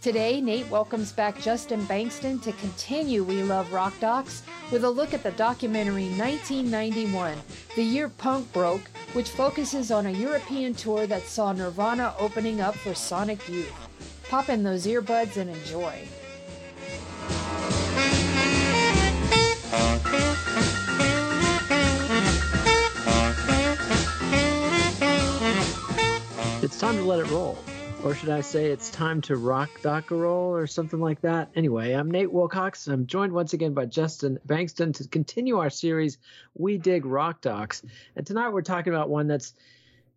Today, Nate welcomes back Justin Bankston to continue We Love Rock Docs with a look at the documentary 1991, The Year Punk Broke, which focuses on a European tour that saw Nirvana opening up for Sonic Youth. Pop in those earbuds and enjoy. It's time to let it roll. Or should I say it's time to rock dock a roll or something like that? Anyway, I'm Nate Wilcox and I'm joined once again by Justin Bankston to continue our series, We Dig Rock Docs. And tonight we're talking about one that's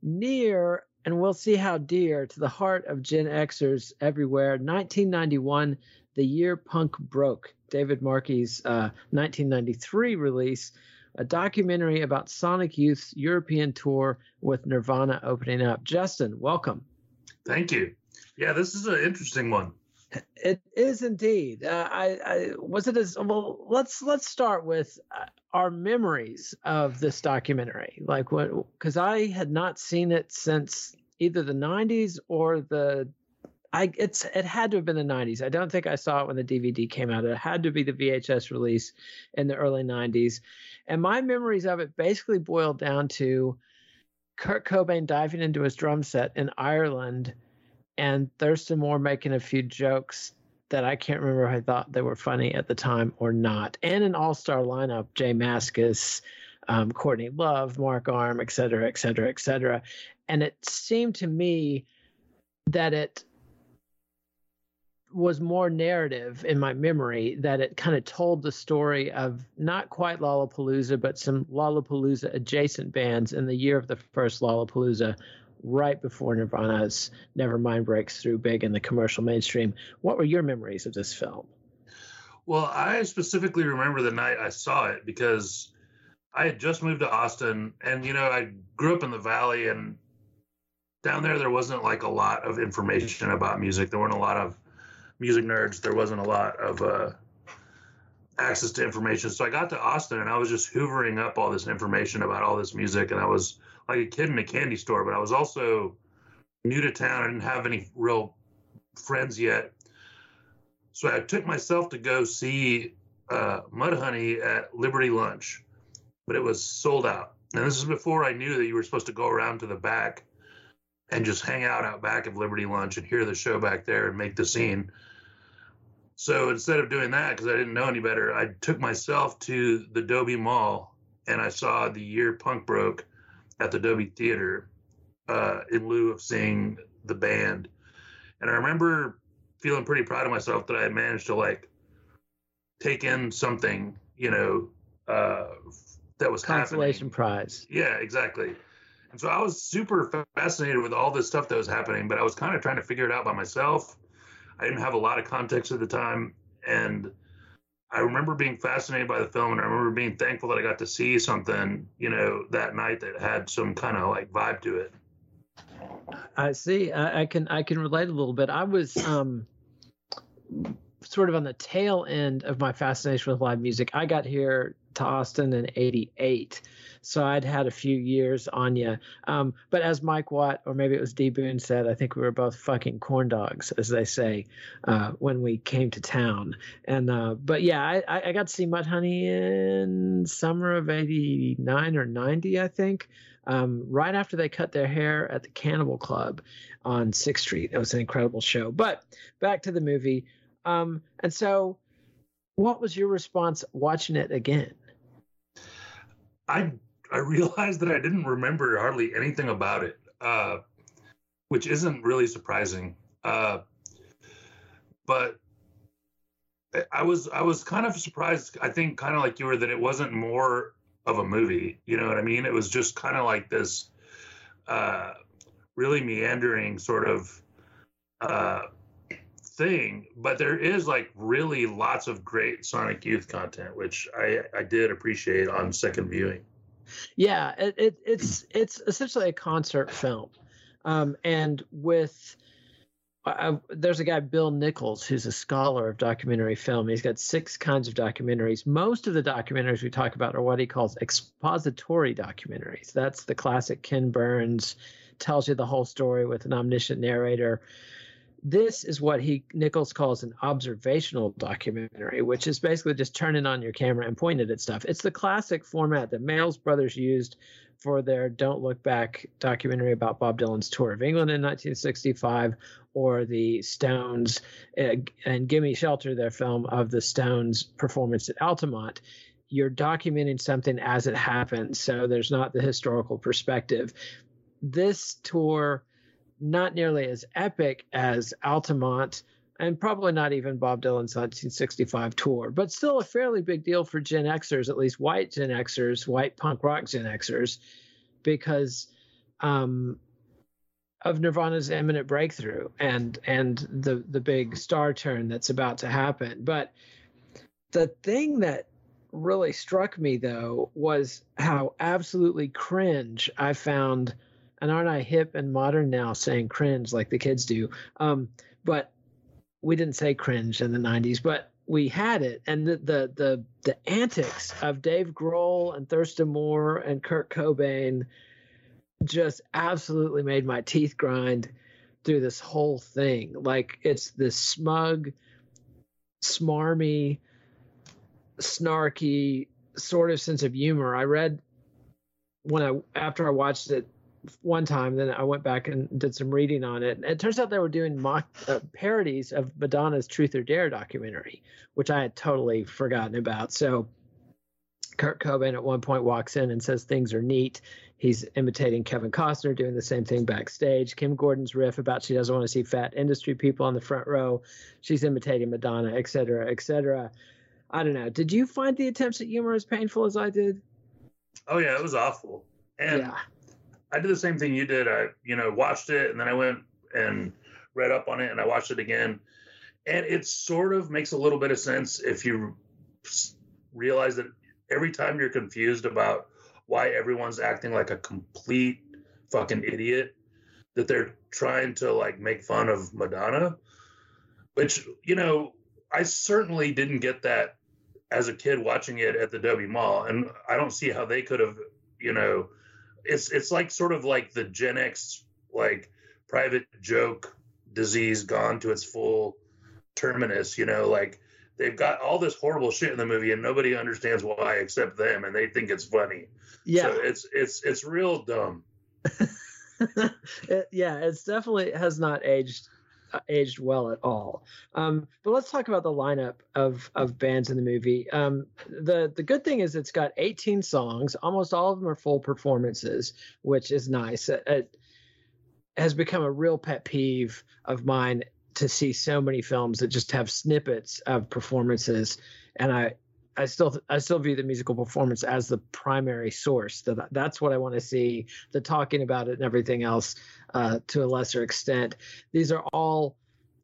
near and we'll see how dear to the heart of Gen Xers everywhere. 1991, the year punk broke. David Markey's uh, 1993 release a documentary about Sonic Youth's European tour with Nirvana opening up. Justin, welcome. Thank you. Yeah, this is an interesting one. It is indeed. Uh, I, I was it as well. Let's let's start with uh, our memories of this documentary. Like what? Because I had not seen it since either the '90s or the. I it's it had to have been the '90s. I don't think I saw it when the DVD came out. It had to be the VHS release in the early '90s, and my memories of it basically boiled down to Kurt Cobain diving into his drum set in Ireland and Thurston Moore making a few jokes that I can't remember if I thought they were funny at the time or not. And an all star lineup J Mascis, um, Courtney Love, Mark Arm, et cetera, et cetera, et cetera. And it seemed to me that it was more narrative in my memory that it kind of told the story of not quite Lollapalooza, but some Lollapalooza adjacent bands in the year of the first Lollapalooza, right before Nirvana's Nevermind breaks through big in the commercial mainstream. What were your memories of this film? Well, I specifically remember the night I saw it because I had just moved to Austin and, you know, I grew up in the Valley and down there, there wasn't like a lot of information about music. There weren't a lot of music nerds, there wasn't a lot of uh, access to information. So I got to Austin and I was just hoovering up all this information about all this music. And I was like a kid in a candy store, but I was also new to town. I didn't have any real friends yet. So I took myself to go see uh, Mudhoney at Liberty Lunch, but it was sold out. And this is before I knew that you were supposed to go around to the back and just hang out out back of Liberty Lunch and hear the show back there and make the scene. So instead of doing that, because I didn't know any better, I took myself to the Dobie Mall and I saw the year punk broke at the Dobie Theater uh, in lieu of seeing the band. And I remember feeling pretty proud of myself that I had managed to like take in something, you know, uh, that was consolation happening. prize. Yeah, exactly. And so I was super fascinated with all this stuff that was happening, but I was kind of trying to figure it out by myself. I didn't have a lot of context at the time. And I remember being fascinated by the film and I remember being thankful that I got to see something, you know, that night that had some kind of like vibe to it. I see. I, I can I can relate a little bit. I was um sort of on the tail end of my fascination with live music. I got here to Austin in 88. So I'd had a few years on you. Um, but as Mike Watt, or maybe it was D Boon said, I think we were both fucking corn dogs, as they say, uh, when we came to town. And uh, but yeah, I, I got to see Mudhoney in summer of '89 or '90, I think. um, right after they cut their hair at the Cannibal Club on Sixth Street. It was an incredible show. But back to the movie. Um, and so, what was your response watching it again? I I realized that I didn't remember hardly anything about it, uh, which isn't really surprising. Uh, but I was I was kind of surprised. I think kind of like you were that it wasn't more of a movie. You know what I mean? It was just kind of like this uh, really meandering sort of uh, thing. But there is like really lots of great Sonic Youth content, which I I did appreciate on second viewing. Yeah, it, it it's it's essentially a concert film, um, and with I, there's a guy Bill Nichols who's a scholar of documentary film. He's got six kinds of documentaries. Most of the documentaries we talk about are what he calls expository documentaries. That's the classic Ken Burns tells you the whole story with an omniscient narrator. This is what he Nichols calls an observational documentary, which is basically just turning on your camera and pointing at stuff. It's the classic format that Maysles Brothers used for their Don't Look Back documentary about Bob Dylan's tour of England in 1965, or the Stones uh, and Gimme Shelter, their film of the Stones performance at Altamont. You're documenting something as it happens, so there's not the historical perspective. This tour, not nearly as epic as Altamont, and probably not even Bob Dylan's 1965 tour, but still a fairly big deal for Gen Xers, at least white Gen Xers, white punk rock Gen Xers, because um, of Nirvana's imminent breakthrough and and the the big star turn that's about to happen. But the thing that really struck me though was how absolutely cringe I found and aren't I hip and modern now saying cringe like the kids do? Um, but we didn't say cringe in the 90s, but we had it. And the the the, the antics of Dave Grohl and Thurston Moore and Kurt Cobain just absolutely made my teeth grind through this whole thing. Like it's this smug, smarmy, snarky sort of sense of humor. I read when I after I watched it one time, then I went back and did some reading on it. And it turns out they were doing mock uh, parodies of Madonna's Truth or Dare documentary, which I had totally forgotten about. So Kurt Cobain at one point walks in and says things are neat. He's imitating Kevin Costner, doing the same thing backstage. Kim Gordon's riff about she doesn't want to see fat industry people on the front row. She's imitating Madonna, et cetera, et cetera. I don't know. Did you find the attempts at humor as painful as I did? Oh yeah, it was awful. And yeah. I did the same thing you did. I, you know, watched it and then I went and read up on it and I watched it again. And it sort of makes a little bit of sense if you realize that every time you're confused about why everyone's acting like a complete fucking idiot that they're trying to like make fun of Madonna, which, you know, I certainly didn't get that as a kid watching it at the Dobie Mall. And I don't see how they could have, you know, it's it's like sort of like the Gen X like private joke disease gone to its full terminus, you know, like they've got all this horrible shit in the movie and nobody understands why except them and they think it's funny. Yeah. So it's it's it's real dumb. it, yeah, it's definitely has not aged aged well at all. Um, but let's talk about the lineup of of bands in the movie. Um, the the good thing is it's got 18 songs. Almost all of them are full performances, which is nice. It, it has become a real pet peeve of mine to see so many films that just have snippets of performances and i i still i still view the musical performance as the primary source that that's what i want to see the talking about it and everything else uh, to a lesser extent these are all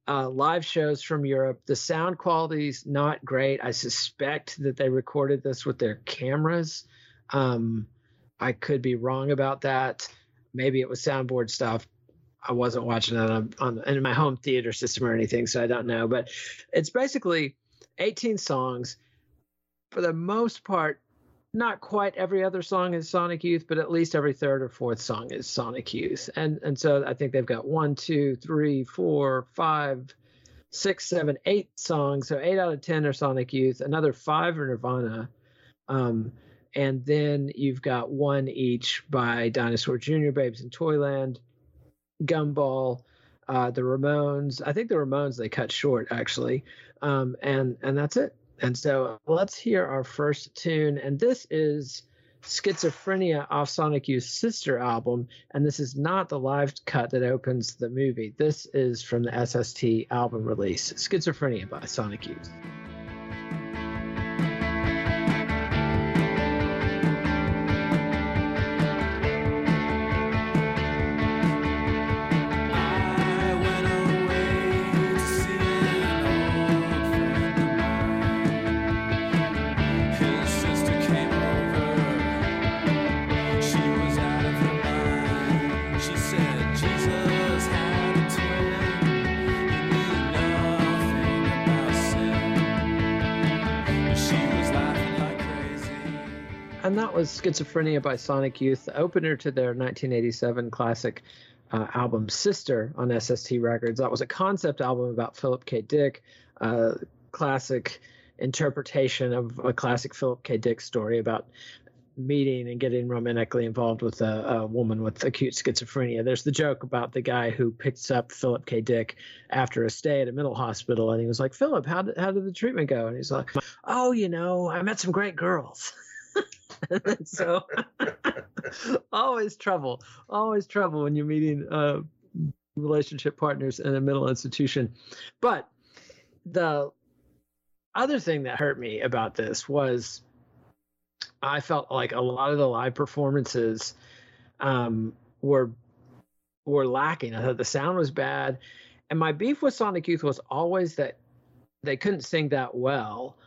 uh, live shows from Europe. The sound quality is not great. I suspect that they recorded this with their cameras. Um, I could be wrong about that. Maybe it was soundboard stuff, I wasn't watching it on, on in my home theater system or anything, so I don't know. But it's basically 18 songs. For the most part, not quite every other song is Sonic Youth, but at least every third or fourth song is Sonic Youth. And and so I think they've got one, two, three, four, five, six, seven, eight songs. So eight out of ten are Sonic Youth. Another five are Nirvana. Um, and then you've got one each by Dinosaur Jr., Babes in Toyland, Gumball, uh, the Ramones. I think the Ramones they cut short actually, um, and and that's it. And so let's hear our first tune, and this is Schizophrenia off Sonic Youth's sister album, and this is not the live cut that opens the movie. This is from the SST album release, Schizophrenia by Sonic Youth. Was Schizophrenia by Sonic Youth, the opener to their 1987 classic uh, album Sister on SST Records. That was a concept album about Philip K. Dick, uh, classic interpretation of a classic Philip K. Dick story about meeting and getting romantically involved with a, a, woman with acute schizophrenia. There's the joke about the guy who picks up Philip K. Dick after a stay at a mental hospital, and he was like, "Philip, how did how did the treatment go?" And he's like, "Oh, you know, I met some great girls." so always trouble, always trouble when you're meeting uh, relationship partners in a mental institution. But the other thing that hurt me about this was I felt like a lot of the live performances um, were were lacking. I thought the sound was bad, and my beef with Sonic Youth was always that they couldn't sing that well.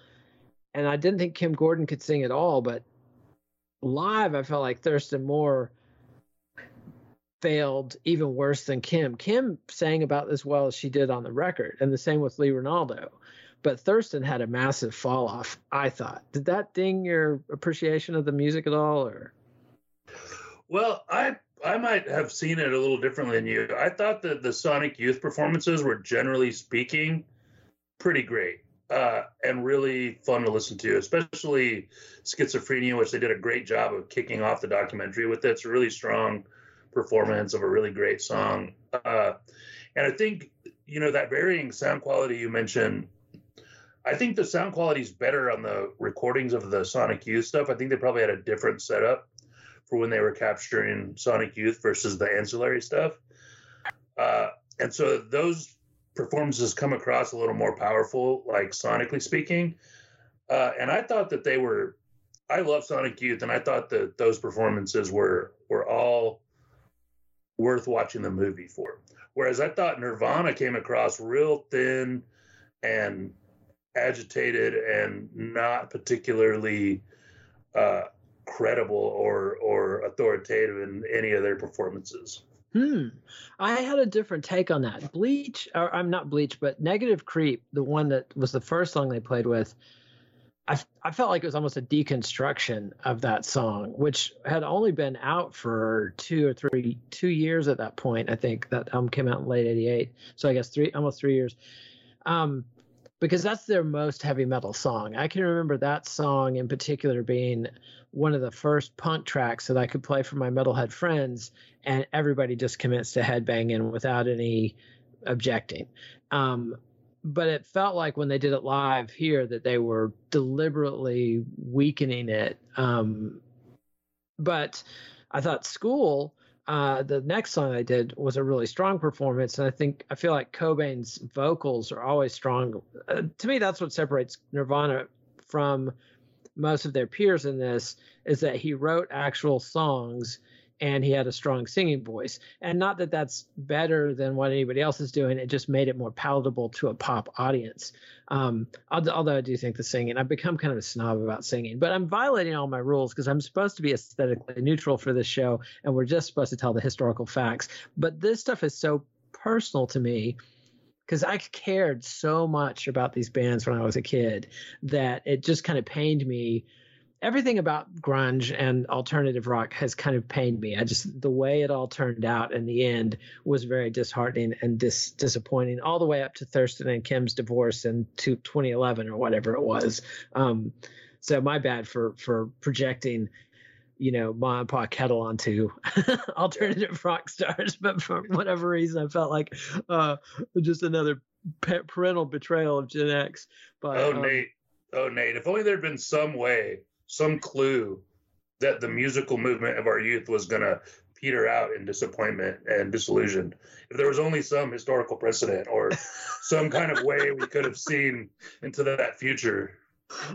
And I didn't think Kim Gordon could sing at all, but live, I felt like Thurston Moore failed even worse than Kim. Kim sang about as well as she did on the record, and the same with Lee Ranaldo. But Thurston had a massive fall off, I thought. Did that ding your appreciation of the music at all or Well, I I might have seen it a little differently than you. I thought that the Sonic Youth performances were generally speaking pretty great uh, and really fun to listen to, especially Schizophrenia, which they did a great job of kicking off the documentary with. It's a really strong performance of a really great song. Uh, and I think, you know, that varying sound quality you mentioned, I think the sound quality is better on the recordings of the Sonic Youth stuff. I think they probably had a different setup for when they were capturing Sonic Youth versus the ancillary stuff. Uh, and so those performances come across a little more powerful, like sonically speaking. Uh, and I thought that they were. I love Sonic Youth, and I thought that those performances were were all worth watching the movie for. Whereas I thought Nirvana came across real thin and agitated and not particularly uh, credible or or authoritative in any of their performances. Hmm. I had a different take on that. Bleach, or I'm not Bleach, but Negative Creep, the one that was the first song they played with, I, I felt like it was almost a deconstruction of that song, which had only been out for two or three, two years at that point. I think that album came out in late '88, so I guess three, almost three years. Um, because that's their most heavy metal song. I can remember that song in particular being one of the first punk tracks that I could play for my metalhead friends, and everybody just commenced to headbanging without any objecting. Um, but it felt like when they did it live here that they were deliberately weakening it. Um, but I thought School uh, the next song I did was a really strong performance, and I think I feel like Cobain's vocals are always strong. Uh, to me, that's what separates Nirvana from most of their peers in this is that he wrote actual songs and he had a strong singing voice. And not that that's better than what anybody else is doing, it just made it more palatable to a pop audience. Um, although I do think the singing, I've become kind of a snob about singing, but I'm violating all my rules because I'm supposed to be aesthetically neutral for this show and we're just supposed to tell the historical facts. But this stuff is so personal to me because I cared so much about these bands when I was a kid that it just kind of pained me everything about grunge and alternative rock has kind of pained me. I just the way it all turned out in the end was very disheartening and dis, disappointing, all the way up to Thurston and Kim's divorce in 2011 or whatever it was. Um, So my bad for for projecting, you know, Ma and Pa Kettle onto alternative rock stars, but for whatever reason, I felt like uh, just another parental betrayal of Gen X. But oh, um, Nate, oh Nate, if only there'd been some way, some clue that the musical movement of our youth was gonna peter out in disappointment and disillusion. If there was only some historical precedent or some kind of way we could have seen into that future.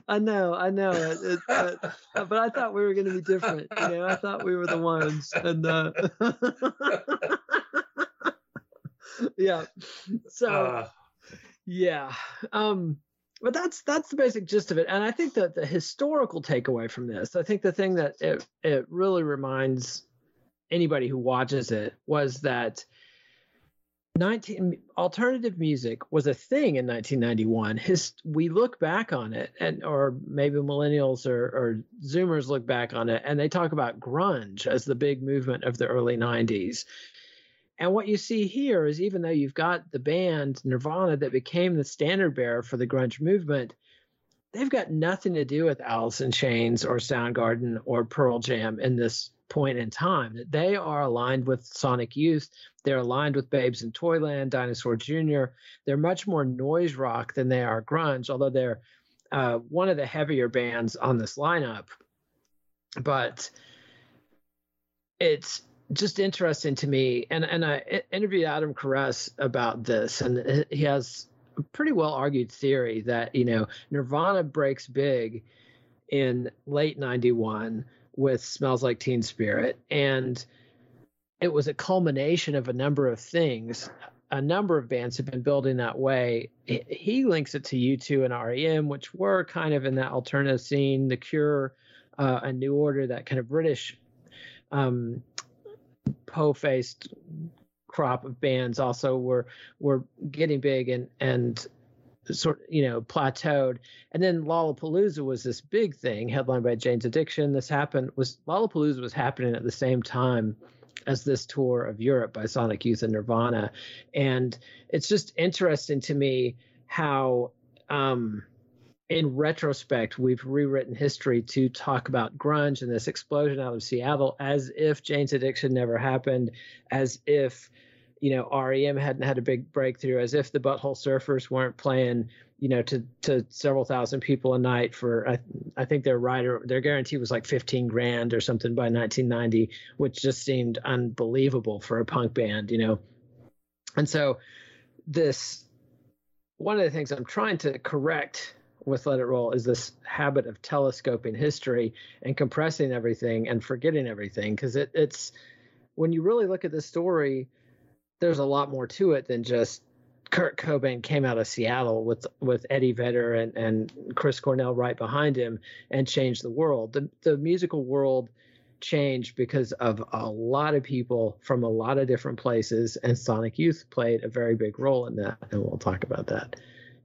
I know, I know, it, it, but, but I thought we were going to be different. You know, I thought we were the ones, and uh, yeah. So, Uh, yeah. Um, but that's that's the basic gist of it, and I think that the historical takeaway from this, I think the thing that it it really reminds anybody who watches it was that 19 alternative music was a thing in 1991 his we look back on it and or maybe millennials or, or zoomers look back on it and they talk about grunge as the big movement of the early 90s and what you see here is even though you've got the band nirvana that became the standard bearer for the grunge movement they've got nothing to do with alice in chains or soundgarden or pearl jam in this point in time they are aligned with Sonic Youth. They're aligned with Babes in Toyland, Dinosaur Jr. They're much more noise rock than they are grunge, although they're uh, one of the heavier bands on this lineup. But it's just interesting to me, and and I interviewed Adam Caress about this, and he has a pretty well argued theory that you know Nirvana breaks big in late 91 with Smells Like Teen Spirit. And it was a culmination of a number of things. A number of bands have been building that way. He links it to U2 and REM, which were kind of in that alternative scene, The Cure, uh, A New Order, that kind of British um, po-faced crop of bands also were were getting big and and sort you know plateaued. And then lollapalooza was this big thing headlined by jane's addiction. This happened was lollapalooza was happening at the same time as this tour of europe by sonic youth and nirvana. And it's just interesting to me how um in retrospect we've rewritten history to talk about grunge and this explosion out of seattle as if jane's addiction never happened as if you know REM hadn't had a big breakthrough, as if the Butthole Surfers weren't playing, you know, to to several thousand people a night for I, I think their rider their guarantee was like 15 grand or something by 1990, which just seemed unbelievable for a punk band, you know. And so this one of the things I'm trying to correct with Let It Roll is this habit of telescoping history and compressing everything and forgetting everything because it, it's when you really look at the story there's a lot more to it than just Kurt Cobain came out of Seattle with with Eddie Vedder and, and Chris Cornell right behind him and changed the world. The the musical world changed because of a lot of people from a lot of different places, and Sonic Youth played a very big role in that, and we'll talk about that.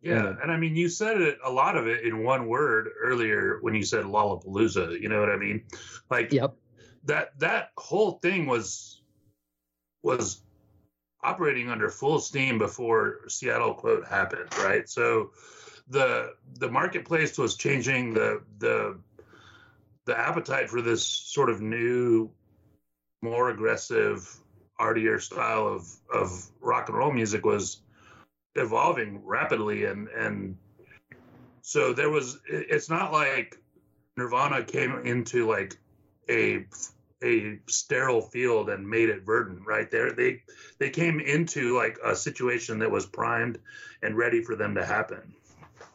Yeah, and I mean, you said it a lot of it in one word earlier when you said Lollapalooza. You know what I mean? Like, yep. that that whole thing was was operating under full steam before Seattle quote happened, right? So the the marketplace was changing the the the appetite for this sort of new more aggressive artier style of of rock and roll music was evolving rapidly and and so there was it's not like nirvana came into like a a sterile field and made it verdant right? There they they came into like a situation that was primed and ready for them to happen.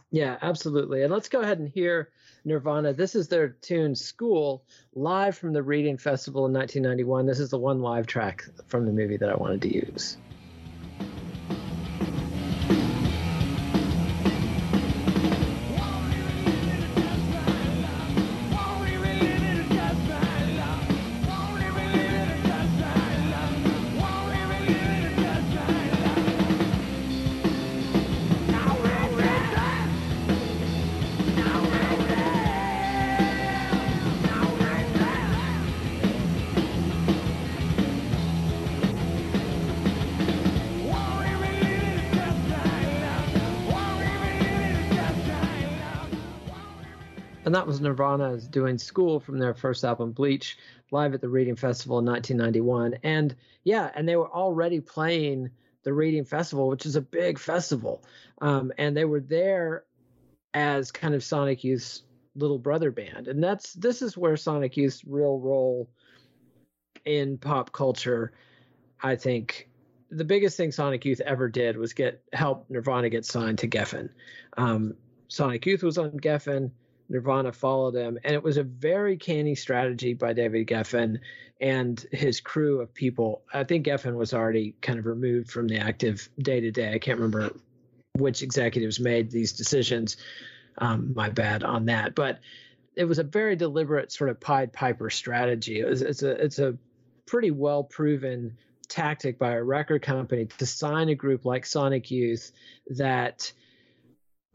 Yeah absolutely. And let's go ahead and hear nirvana. This is their tune school live from the reading festival in 1991 this is the one live track from the movie that i wanted to use that was Nirvana doing School from their first album Bleach live at the Reading Festival in 1991. And yeah, and they were already playing the Reading Festival, which is a big festival. Um, and they were there as kind of Sonic Youth's little brother band. And that's this is where Sonic Youth's real role in pop culture, I think the biggest thing Sonic Youth ever did was get help Nirvana get signed to Geffen. Um, Sonic Youth was on Geffen. Nirvana followed him, and it was a very canny strategy by David Geffen and his crew of people. I think Geffen was already kind of removed from the active day to day. I can't remember which executives made these decisions. Um, my bad on that, but it was a very deliberate sort of Pied Piper strategy. It was, it's a it's a pretty well proven tactic by a record company to sign a group like Sonic Youth that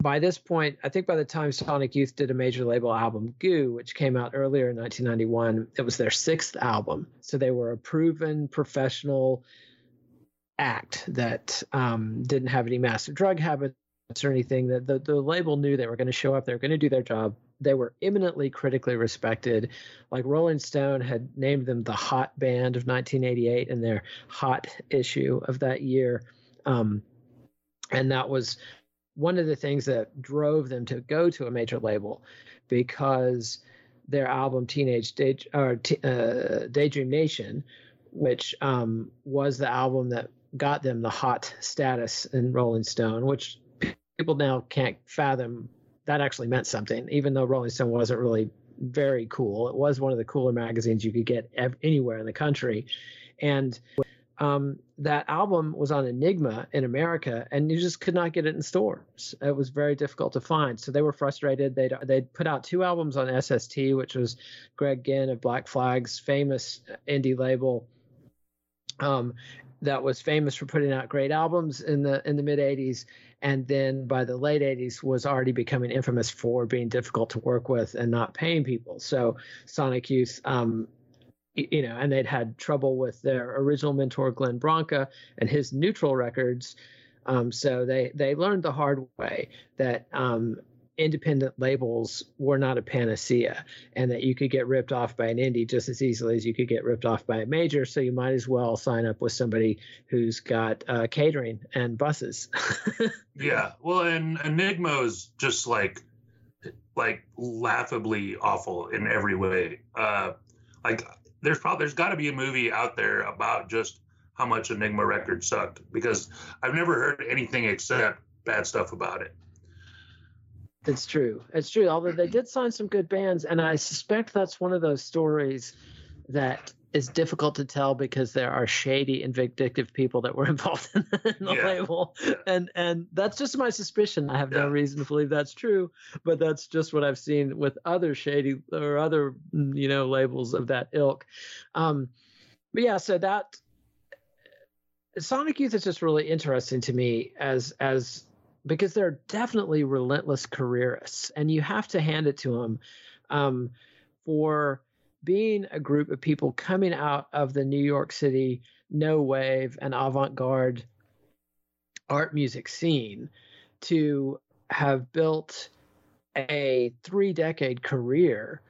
by this point, I think by the time Sonic Youth did a major label album, Goo, which came out earlier in 1991, it was their sixth album. So they were a proven professional act that um, didn't have any massive drug habits or anything. That the, the label knew they were going to show up, they were going to do their job. They were eminently critically respected. Like Rolling Stone had named them the hot band of 1988 in their hot issue of that year. Um, and that was one of the things that drove them to go to a major label because their album Teenage Day, or uh, Daydream Nation, which um, was the album that got them the hot status in Rolling Stone, which people now can't fathom that actually meant something, even though Rolling Stone wasn't really very cool. It was one of the cooler magazines you could get ev- anywhere in the country. And um, that album was on Enigma in America, and you just could not get it in stores. It was very difficult to find. So they were frustrated. They'd they'd put out two albums on SST, which was Greg Ginn of Black Flag's famous indie label. Um, that was famous for putting out great albums in the in the mid 80s and then by the late 80s was already becoming infamous for being difficult to work with and not paying people so sonic youth um, you know, and they'd had trouble with their original mentor Glenn Branca and his neutral records. Um, so they they learned the hard way that um, independent labels were not a panacea, and that you could get ripped off by an indie just as easily as you could get ripped off by a major. So you might as well sign up with somebody who's got uh, catering and buses. yeah, well, and Enigma is just like like laughably awful in every way. Uh, like there's probably there's got to be a movie out there about just how much Enigma Records sucked because I've never heard anything except bad stuff about it. It's true. It's true. Although they did sign some good bands, and I suspect that's one of those stories that is difficult to tell because there are shady and vindictive people that were involved in the, yeah. label yeah. and and that's just my suspicion i have yeah. no reason to believe that's true but that's just what i've seen with other shady or other you know labels of that ilk um but yeah so that sonic youth is just really interesting to me as as because they're definitely relentless careerists and you have to hand it to them um for being a group of people coming out of the New York City no wave and avant garde art music scene to have built a three decade career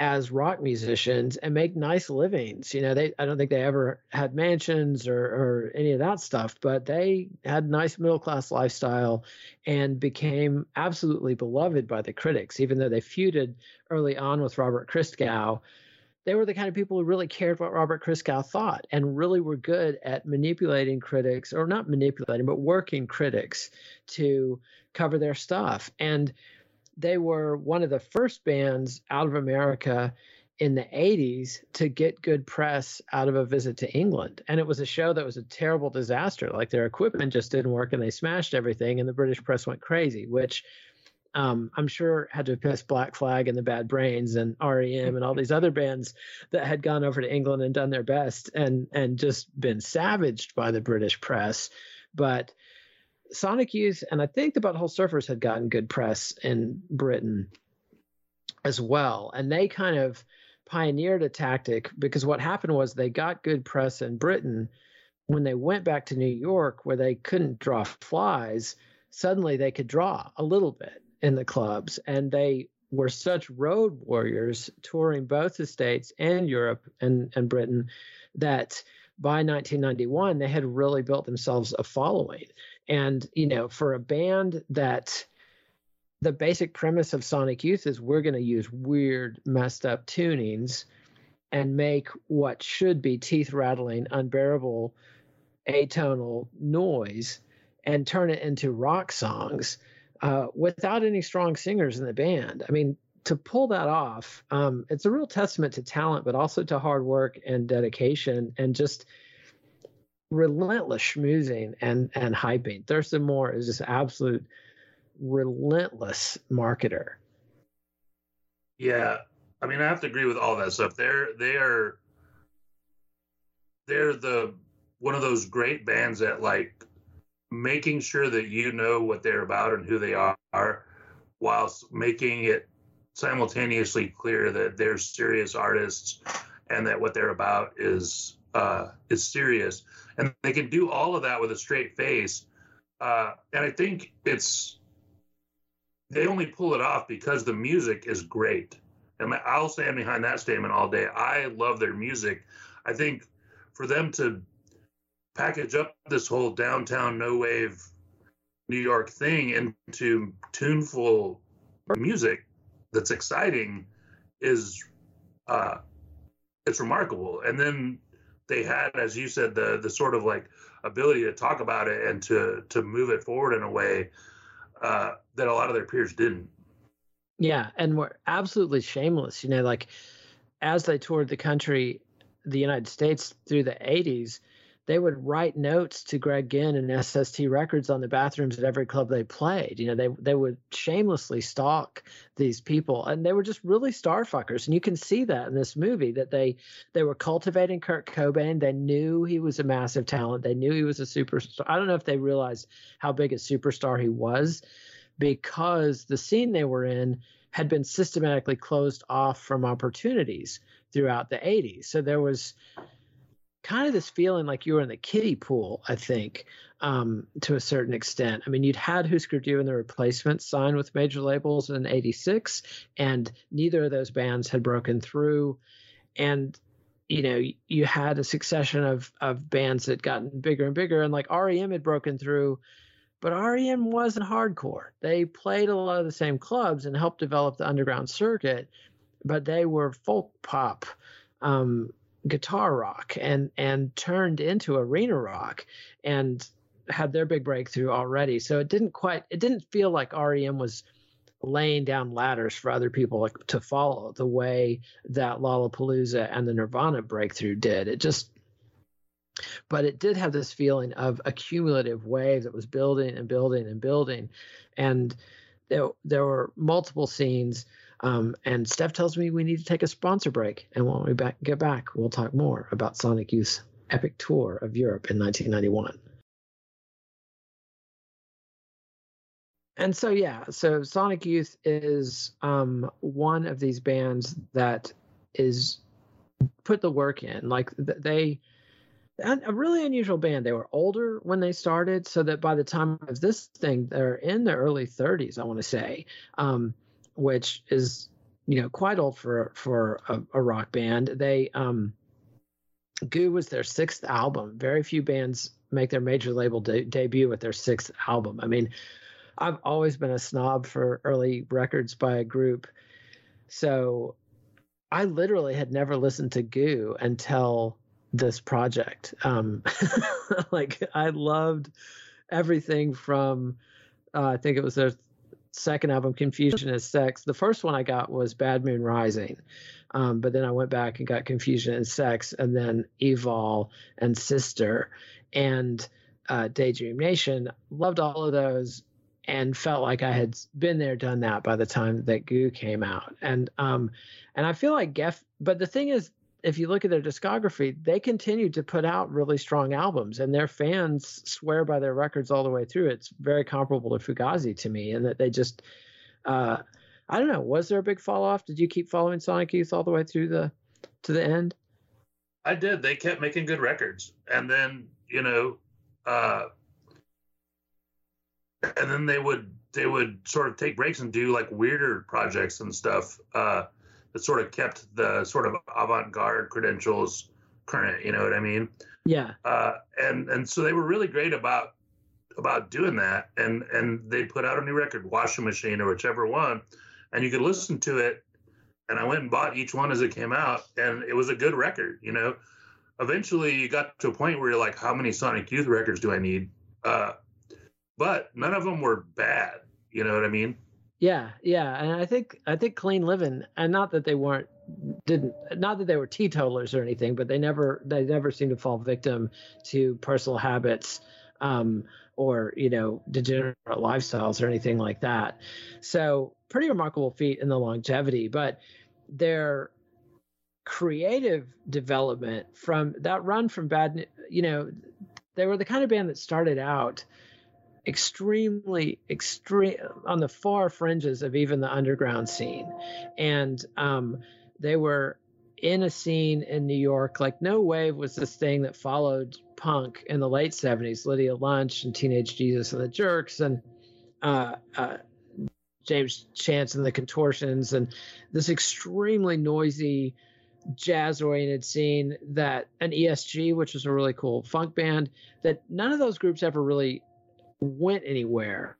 as rock musicians and make nice livings. You know, they I don't think they ever had mansions or, or any of that stuff, but they had nice middle class lifestyle and became absolutely beloved by the critics, even though they feuded early on with Robert Christgau they were the kind of people who really cared what Robert Christgau thought and really were good at manipulating critics, or not manipulating, but working critics to cover their stuff. And they were one of the first bands out of America in the 80s to get good press out of a visit to England. And it was a show that was a terrible disaster. Like their equipment just didn't work and they smashed everything, and the British press went crazy, which um, I'm sure had to piss Black Flag and the Bad Brains and REM and all these other bands that had gone over to England and done their best and and just been savaged by the British press. But Sonic Youth and I think the Butthole Surfers had gotten good press in Britain as well, and they kind of pioneered a tactic because what happened was they got good press in Britain. When they went back to New York where they couldn't draw flies suddenly they could draw a little bit in the clubs and they were such road warriors touring both the states and Europe and, and Britain that by 1991 they had really built themselves a following. And you know for a band that the basic premise of sonic youth is we're going to use weird messed up tunings and make what should be teeth rattling unbearable atonal noise and turn it into rock songs uh, without any strong singers in the band i mean to pull that off, um, it's a real testament to talent, but also to hard work and dedication and just relentless schmoozing and and hyping. Thurston Moore is just absolute relentless marketer. Yeah, I mean, I have to agree with all that stuff. They're they are they're the one of those great bands that like making sure that you know what they're about and who they are, whilst making it simultaneously clear that they're serious artists and that what they're about is uh, is serious, and they can do all of that with a straight face. Uh, and I think it's they only pull it off because the music is great, and I'll stand behind that statement all day. I love their music. I think for them to package up this whole downtown no wave New York thing into tuneful music that's exciting is uh, it's remarkable. And then they had, as you said, the the sort of like ability to talk about it and to to move it forward in a way uh, that a lot of their peers didn't. Yeah, and we're absolutely shameless. You know, like as they toured the country, the United States through the '80s, they would write notes to Greg Ginn and SST Records on the bathrooms at every club they played. You know, they they would shamelessly stalk these people, and they were just really starfuckers. And you can see that in this movie that they they were cultivating Kurt Cobain. They knew he was a massive talent. They knew he was a superstar. I don't know if they realized how big a superstar he was, because the scene they were in had been systematically closed off from opportunities throughout the 80s. So there was kind of this feeling like you were in the kiddie pool, I think, um, to a certain extent. I mean, you'd had Husker Du and the replacements signed with major labels in 86, and neither of those bands had broken through. And you know, you had a succession of of bands that gotten bigger and bigger, and like REM had broken through, but REM wasn't hardcore. They played a lot of the same clubs and helped develop the underground circuit, but they were folk pop um, guitar rock and and turned into arena rock and had their big breakthrough already. So it didn't quite it didn't feel like REM was laying down ladders for other people to follow the way that Lollapalooza and the Nirvana breakthrough did. It just but it did have this feeling of a cumulative wave that was building and building and building and there, there were multiple scenes um, and Steph tells me we need to take a sponsor break. And when we back, get back, we'll talk more about Sonic Youth's epic tour of Europe in 1991. And so, yeah, so Sonic Youth is um, one of these bands that is put the work in. Like they, a really unusual band. They were older when they started, so that by the time of this thing, they're in their early 30s. I want to say. Um, which is you know quite old for for a, a rock band. They um, Goo was their sixth album. Very few bands make their major label de- debut with their sixth album. I mean, I've always been a snob for early records by a group, so I literally had never listened to Goo until this project. Um, like I loved everything from uh, I think it was their second album, Confusion is Sex. The first one I got was Bad Moon Rising. Um, but then I went back and got Confusion and Sex, and then Evol and Sister and uh, Daydream Nation. Loved all of those and felt like I had been there, done that by the time that Goo came out. And um, and I feel like Geffen, but the thing is, if you look at their discography, they continue to put out really strong albums, and their fans swear by their records all the way through. It's very comparable to Fugazi to me, and that they just, uh, I don't know, was there a big fall off? Did you keep following Sonic Youth all the way through the to the end? I did. They kept making good records, and then you know, uh, and then they would they would sort of take breaks and do like weirder projects and stuff uh, that sort of kept the sort of avant-garde credentials current. You know what I mean? Yeah. Uh, and and so they were really great about about doing that. And and they put out a new record, Washing Machine or whichever one, and you could listen to it. And I went and bought each one as it came out, and it was a good record. You know, eventually you got to a point where you're like, how many Sonic Youth records do I need? Uh, but none of them were bad. You know what I mean? Yeah, yeah, and I think I think clean living, and not that they weren't didn't not that they were teetotalers or anything, but they never they never seemed to fall victim to personal habits um, or you know degenerate lifestyles or anything like that. So pretty remarkable feat in the longevity, but their creative development from that run from bad, you know, they were the kind of band that started out extremely extreme on the far fringes of even the underground scene. And um, they were in a scene in new york like no wave was this thing that followed punk in the late 70s lydia lunch and teenage jesus and the jerks and uh, uh, james chance and the contortions and this extremely noisy jazz oriented scene that an esg which was a really cool funk band that none of those groups ever really went anywhere.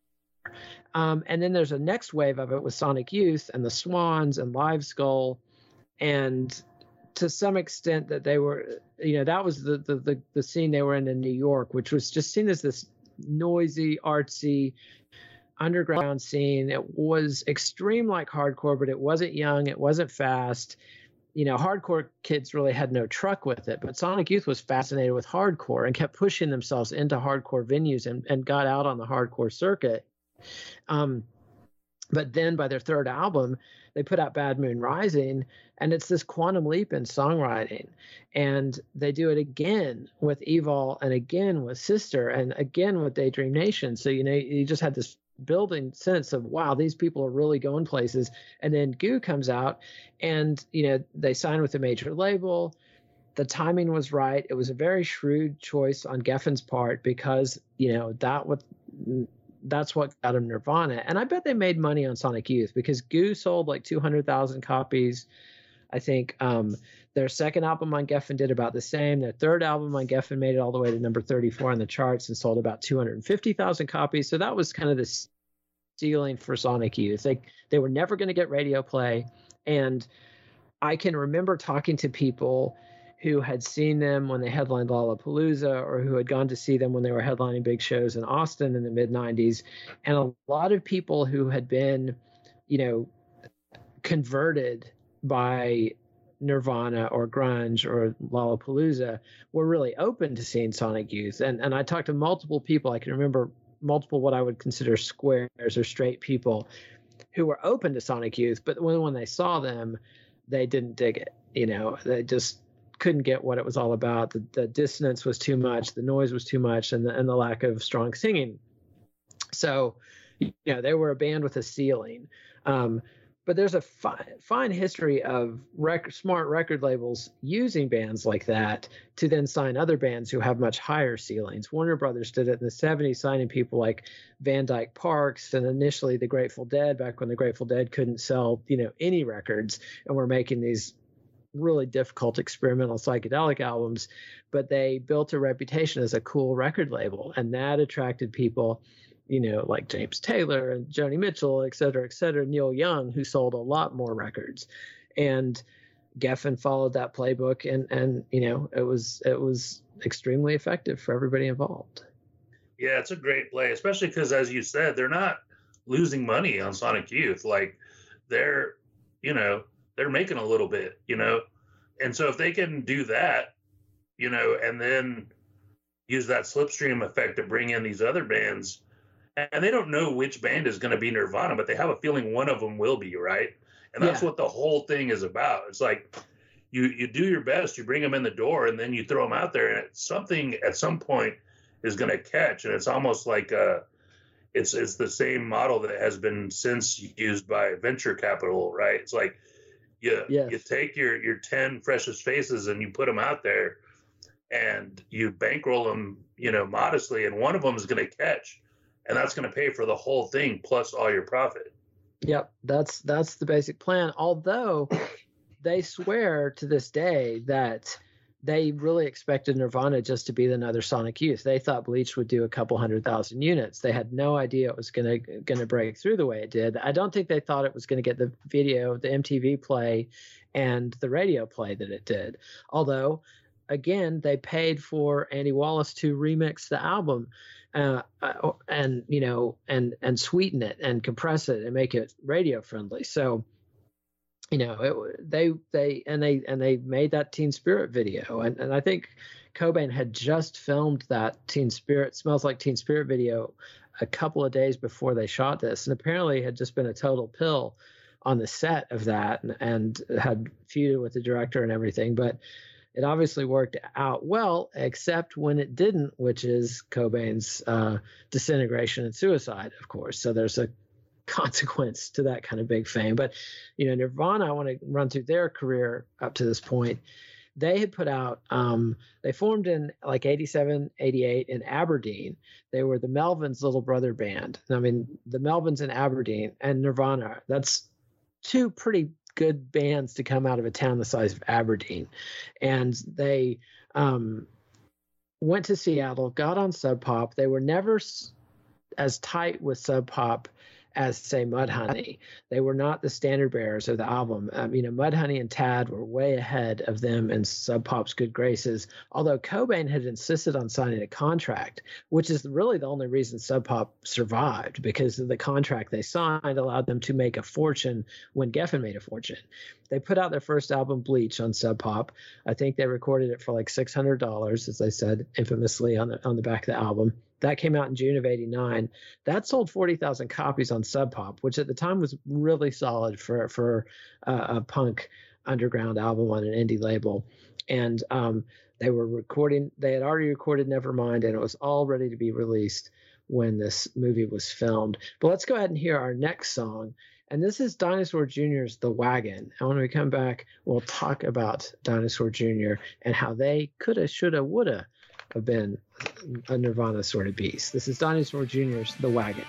Um, and then there's a next wave of it with Sonic Youth and the Swans and Live Skull, and to some extent that they were, you know, that was the the the, the scene they were in in New York, which was just seen as this noisy, artsy underground scene. It was extreme like hardcore, but it wasn't young, it wasn't fast you know, hardcore kids really had no truck with it, but Sonic Youth was fascinated with hardcore and kept pushing themselves into hardcore venues and, and got out on the hardcore circuit. Um, but then by their third album, they put out Bad Moon Rising, and it's this quantum leap in songwriting. And they do it again with Evil and again with Sister and again with Daydream Nation. So, you know, you just had this building sense of wow these people are really going places. And then goo comes out and you know they sign with a major label. The timing was right. It was a very shrewd choice on geffen's part because you know that what that's what got him nirvana. And i bet they made money on sonic youth because goo sold like 200000 copies I think um, their second album on Geffen did about the same. Their third album on Geffen made it all the way to number 34 on the charts and sold about 250,000 copies. So that was kind of the ceiling for Sonic Youth. They they were never going to get radio play, and I can remember talking to people who had seen them when they headlined Lollapalooza or who had gone to see them when they were headlining big shows in Austin in the mid 90s. And a lot of people who had been, you know, converted by Nirvana or grunge or Lollapalooza were really open to seeing Sonic Youth. And and I talked to multiple people. I can remember multiple what I would consider squares or straight people who were open to Sonic Youth, but when when they saw them, they didn't dig it. You know, they just couldn't get what it was all about. The, the dissonance was too much, the noise was too much, and the, and the lack of strong singing. So, you know, they were a band with a ceiling. Um, but there's a fi- fine history of rec- smart record labels using bands like that to then sign other bands who have much higher ceilings. Warner Brothers did it in the 70s, signing people like Van Dyke Parks and initially the Grateful Dead, back when the Grateful Dead couldn't sell, you know, any records and were making these really difficult experimental psychedelic albums. But they built a reputation as a cool record label, and that attracted people you know, like James Taylor and Joni Mitchell, et cetera, et cetera, Neil Young, who sold a lot more records. And Geffen followed that playbook and and you know, it was it was extremely effective for everybody involved. Yeah, it's a great play, especially because as you said, they're not losing money on Sonic Youth. Like they're, you know, they're making a little bit, you know. And so if they can do that, you know, and then use that slipstream effect to bring in these other bands and they don't know which band is going to be Nirvana, but they have a feeling one of them will be, right? And that's yeah. what the whole thing is about. It's like you you do your best, you bring them in the door, and then you throw them out there, and something at some point is going to catch, and it's almost like a uh, it's it's the same model that has been since used by venture capital, right? It's like you yes. you take your your ten freshest faces and you put them out there, and you bankroll them, you know, modestly, and one of them is going to catch and that's going to pay for the whole thing plus all your profit. Yep, that's that's the basic plan. Although they swear to this day that they really expected Nirvana just to be another Sonic Youth. They thought Bleach would do a couple hundred thousand units. They had no idea it was gonna gonna break through the way it did. I don't think they thought it was gonna get the video, the MTV play, and the radio play that it did. Although, again, they paid for Andy Wallace to remix the album. Uh, uh, and you know, and and sweeten it and compress it and make it radio friendly. So, you know, it, they they and they and they made that Teen Spirit video, and and I think Cobain had just filmed that Teen Spirit smells like Teen Spirit video a couple of days before they shot this, and apparently had just been a total pill on the set of that, and, and had feuded with the director and everything, but it obviously worked out well, except when it didn't, which is Cobain's uh, disintegration and suicide, of course. So there's a consequence to that kind of big fame. But, you know, Nirvana, I want to run through their career up to this point. They had put out, um, they formed in like 87, 88 in Aberdeen. They were the Melvins' little brother band. I mean, the Melvins in Aberdeen and Nirvana, that's two pretty good bands to come out of a town the size of Aberdeen. And they um, went to Seattle, got on Sub Pop. They were never as tight with Sub Pop as say Mudhoney. They were not the standard bearers of the album. Um, you know, Mudhoney and Tad were way ahead of them in Sub Pop's good graces. Although Cobain had insisted on signing a contract, which is really the only reason Sub Pop survived because the contract they signed allowed them to make a fortune when Geffen made a fortune. They put out their first album, Bleach, on Sub Pop. I think they recorded it for like six hundred dollars, as I said infamously on the on the back of the album. That came out in June of 89. That sold 40,000 copies on Sub Pop, which at the time was really solid for, for uh, a punk underground album on an indie label. And um, they were recording, they had already recorded Nevermind, and it was all ready to be released when this movie was filmed. But let's go ahead and hear our next song. And this is Dinosaur Jr.'s The Wagon. And when we come back, we'll talk about Dinosaur Jr. and how they coulda, shoulda, woulda have been a Nirvana sort of beast. This is Dinosaur Jr.'s The Wagon.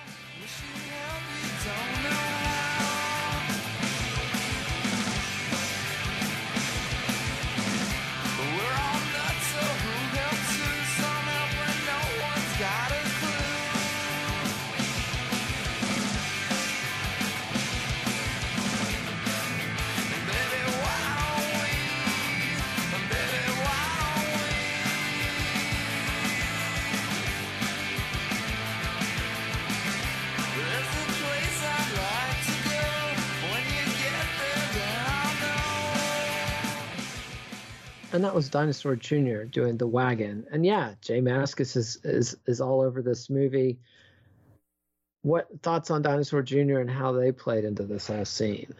And that was Dinosaur Jr. doing the wagon. And yeah, J Mascis is is is all over this movie. What thoughts on Dinosaur Jr. and how they played into this whole scene?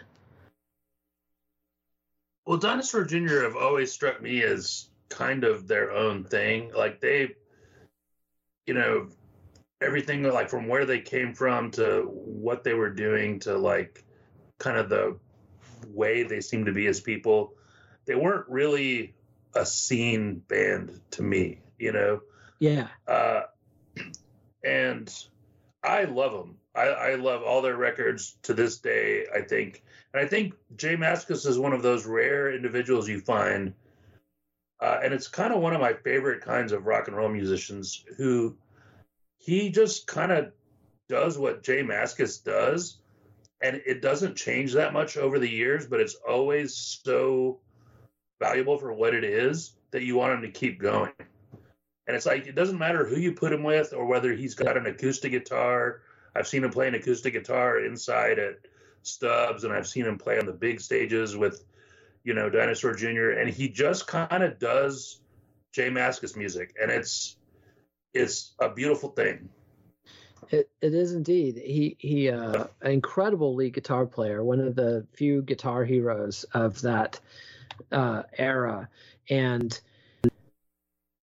Well, Dinosaur Jr. have always struck me as kind of their own thing. Like they, you know, everything like from where they came from to what they were doing to like kind of the way they seem to be as people. They weren't really a scene band to me, you know? Yeah. Uh, and I love them. I, I love all their records to this day, I think. And I think J Mascis is one of those rare individuals you find. Uh, and it's kind of one of my favorite kinds of rock and roll musicians who he just kind of does what J Mascis does. And it doesn't change that much over the years, but it's always so valuable for what it is that you want him to keep going. And it's like it doesn't matter who you put him with or whether he's got an acoustic guitar. I've seen him play an acoustic guitar inside at Stubbs, and I've seen him play on the big stages with, you know, Dinosaur Jr. And he just kind of does J Mascis music, and it's it's a beautiful thing. It it is indeed. He he uh, an incredible lead guitar player, one of the few guitar heroes of that uh, era and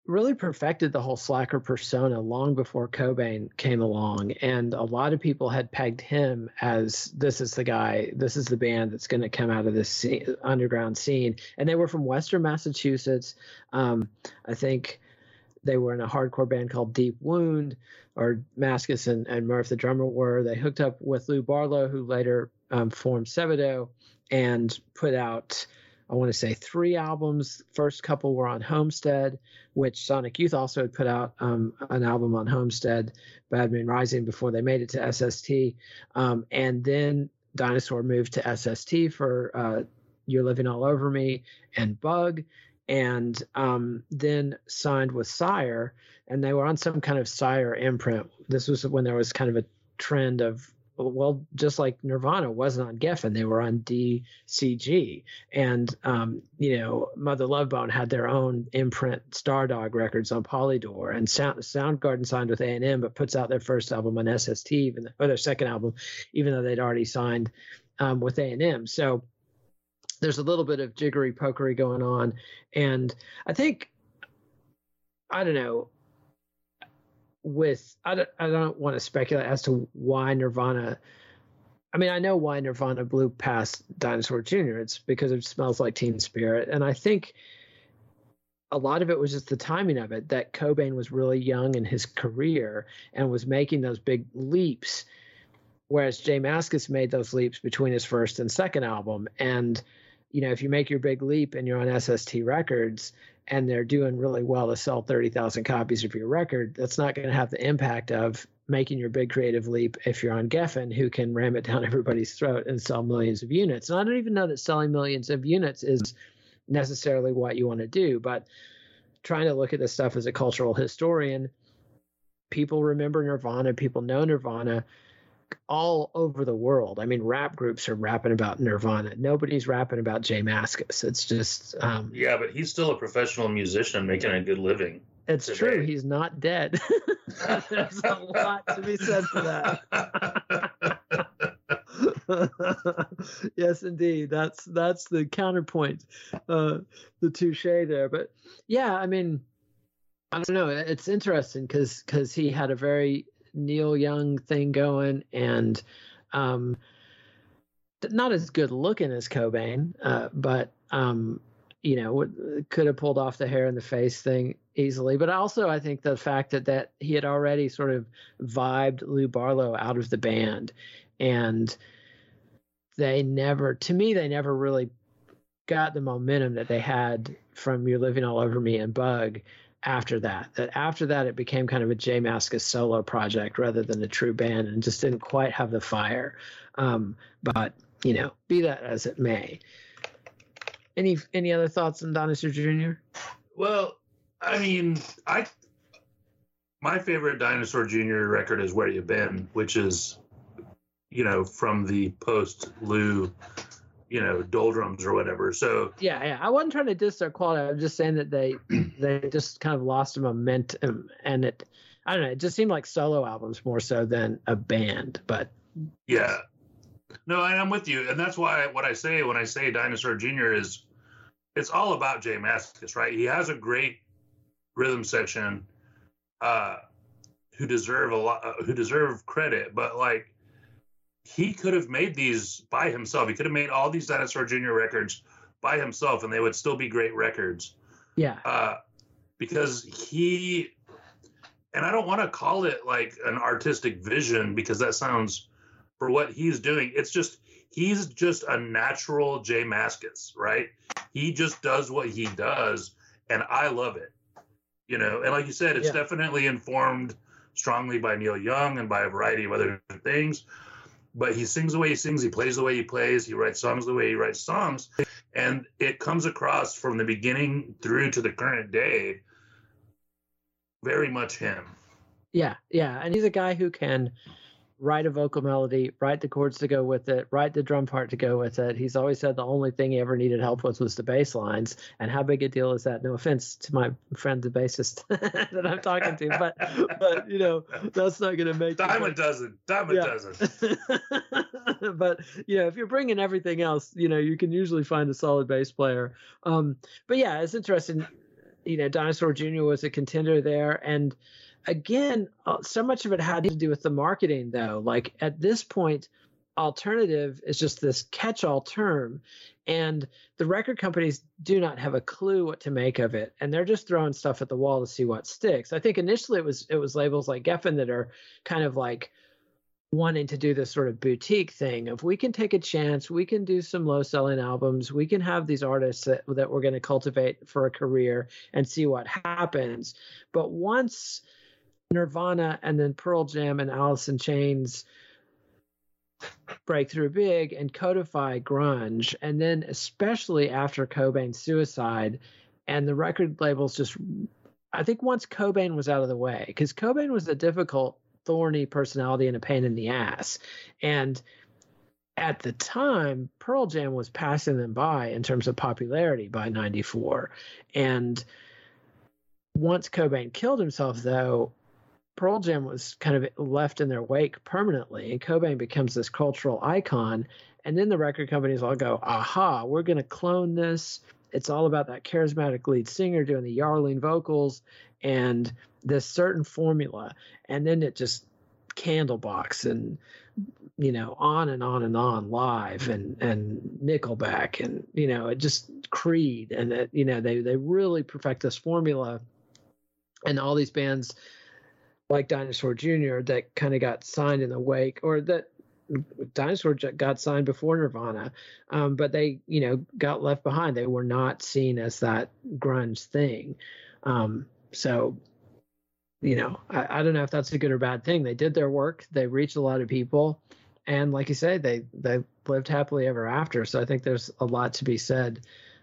really perfected the whole slacker persona long before Cobain came along. And a lot of people had pegged him as this is the guy, this is the band that's going to come out of this scene, underground scene. And they were from Western Massachusetts. Um, I think they were in a hardcore band called Deep Wound, or Mascis and, and Murph, the drummer, were. They hooked up with Lou Barlow, who later um, formed Sebadoh, and put out, I want to say, three albums. First couple were on Homestead, which Sonic Youth also had put out um, an album on Homestead, Bad Moon Rising, before they made it to SST. Um, and then Dinosaur moved to SST for uh, You're Living All Over Me and Bug and um, then signed with Sire, and they were on some kind of Sire imprint. This was when there was kind of a trend of well, just like Nirvana wasn't on Geffen, they were on DGC, and um, you know, Mother Love Bone had their own imprint, Stardog Records on Polydor, and Sound, Soundgarden signed with A and M, but puts out their first album on SST, even or their second album, even though they'd already signed um, with A and M. So there's a little bit of jiggery pokery going on, and I think I don't know. With I don't I don't want to speculate as to why Nirvana. I mean, I know why Nirvana blew past Dinosaur Jr. It's because it smells like Teen Spirit, and I think a lot of it was just the timing of it. That Cobain was really young in his career and was making those big leaps, whereas J Mascis made those leaps between his first and second album, and you know, if you make your big leap and you're on SST Records and they're doing really well to sell 30,000 copies of your record, that's not going to have the impact of making your big creative leap if you're on Geffen, who can ram it down everybody's throat and sell millions of units. And I don't even know that selling millions of units is necessarily what you want to do, but trying to look at this stuff as a cultural historian, people remember Nirvana, people know Nirvana all over the world. I mean, rap groups are rapping about Nirvana. Nobody's rapping about J Mascis. It's just um, yeah, but he's still a professional musician making a good living. It's today. true. He's not dead. There's a lot to be said for that. yes, indeed. That's that's the counterpoint, uh, the touche there. But yeah, I mean, I don't know. It's interesting because because he had a very Neil Young thing going, and um, not as good looking as Cobain, uh, but um, you know, could have pulled off the hair in the face thing easily. But also, I think the fact that that he had already sort of vibed Lou Barlow out of the band, and they never, to me, they never really got the momentum that they had from "You're Living All Over Me" and "Bug." After that. That after that, it became kind of a J Mascis solo project rather than a true band, and just didn't quite have the fire. Um, but you know, be that as it may. Any any other thoughts on Dinosaur Jr.? Well, I mean, I my favorite Dinosaur Jr. record is Where You Been, which is you know from the post Lou you know doldrums or whatever. So yeah yeah. I wasn't trying to diss their quality. I'm just saying that they they just kind of lost a momentum and it i don't know it just seemed like solo albums more so than a band but yeah. No i'm with you. And that's why what i say when i say dinosaur junior is it's all about J Mascis right? He has a great rhythm section uh who deserve a lot uh, who deserve credit but like he could have made these by himself. He could have made all these Dinosaur Jr. records by himself, and they would still be great records. Yeah. Uh, because he, and I don't want to call it like an artistic vision because that sounds, for what he's doing, it's just he's just a natural J Mascis, right? He just does what he does, and I love it. You know, and like you said, it's yeah. definitely informed strongly by Neil Young and by a variety of other things but he sings the way he sings, he plays the way he plays, he writes songs the way he writes songs, and it comes across from the beginning through to the current day very much him. Yeah, yeah, and he's a guy who can write a vocal melody, write the chords to go with it, write the drum part to go with it. He's always said the only thing he ever needed help with was the bass lines. And how big a deal is that? No offense to my friend the bassist that I'm talking to, but but you know that's not going to make dime a dozen, dime a yeah. dozen. but you know if you're bringing everything else, you know you can usually find a solid bass player. Um, but yeah, it's interesting. You know, Dinosaur Jr. was a contender there, and again, uh, so much of it had to do with the marketing, though. Like at this point, alternative is just this catch-all term and the record companies do not have a clue what to make of it and they're just throwing stuff at the wall to see what sticks. I think initially it was it was labels like geffen that are kind of like wanting to do this sort of boutique thing If we can take a chance. We can do some low selling albums. We can have these artists that, that we're going to cultivate for a career and see what happens. But once nirvana and then pearl jam and alice in chains break through big and codify grunge. And then especially after cobain's suicide and the record labels just i think once cobain was out of the way because cobain was a difficult thorny personality and a pain in the ass. And at the time pearl jam was passing them by in terms of popularity by 94 and once cobain killed himself though Pearl Jam was kind of left in their wake permanently, and Cobain becomes this cultural icon. And then the record companies all go, aha, we're going to clone this. It's all about that charismatic lead singer doing the Yarling vocals and this certain formula. And then it just Candlebox and you know on and on and on live and and Nickelback and you know it just Creed and it, you know they they really perfect this formula and all these bands like Dinosaur Jr. that kind of got signed in the wake, or that Dinosaur got signed before Nirvana, um, but they, you know, got left behind. They were not seen as that grunge thing. Um, so, you know, I, I, don't know if that's a good or bad thing. They did their work. They reached a lot of people, and like you say, they they lived happily ever after. So I think there's a lot to be said